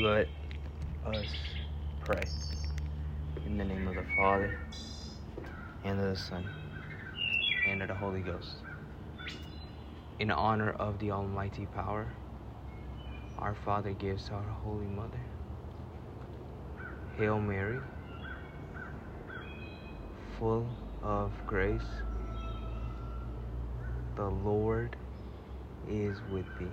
Let us pray. In the name of the Father, and of the Son, and of the Holy Ghost. In honor of the Almighty Power, our Father gives our Holy Mother. Hail Mary, full of grace, the Lord is with thee.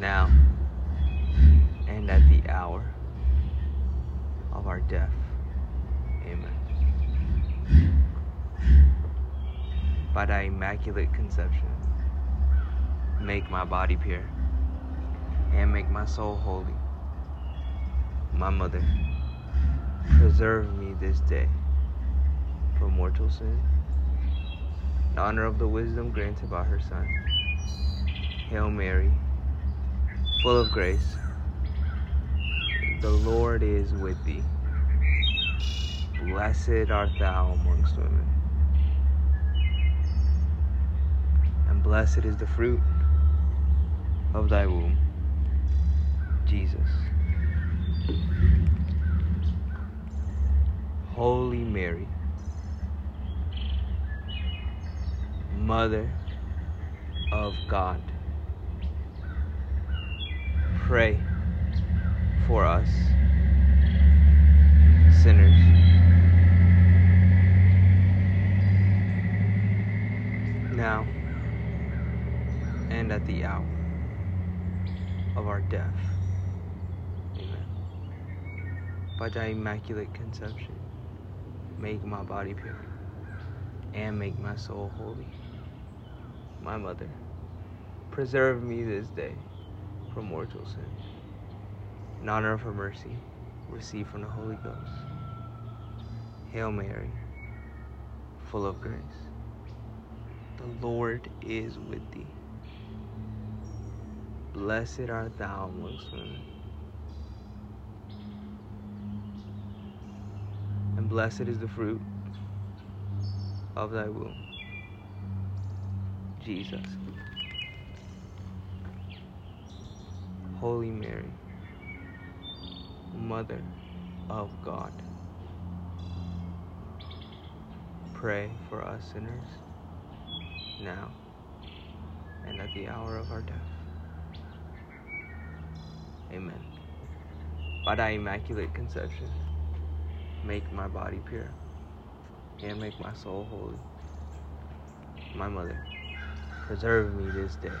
now and at the hour of our death. Amen. By thy immaculate conception, make my body pure and make my soul holy. My mother, preserve me this day from mortal sin, in honor of the wisdom granted by her Son. Hail Mary full of grace. The Lord is with thee. Blessed art thou amongst women, and blessed is the fruit of thy womb, Jesus. Holy Mary, Mother of God pray for us sinners. Now and at the hour of our death. Amen. By thy immaculate conception, make my body pure and make my soul holy. My mother, preserve me this day from mortal sin. In honor of her mercy, receive from the Holy Ghost. Hail Mary, full of grace. The Lord is with thee. Blessed art thou amongst women. And blessed is the fruit of thy womb, Jesus. Holy Mary, Mother of God, pray for us sinners now and at the hour of our death. Amen. By thy immaculate conception, make my body pure and make my soul holy. My mother, preserve me this day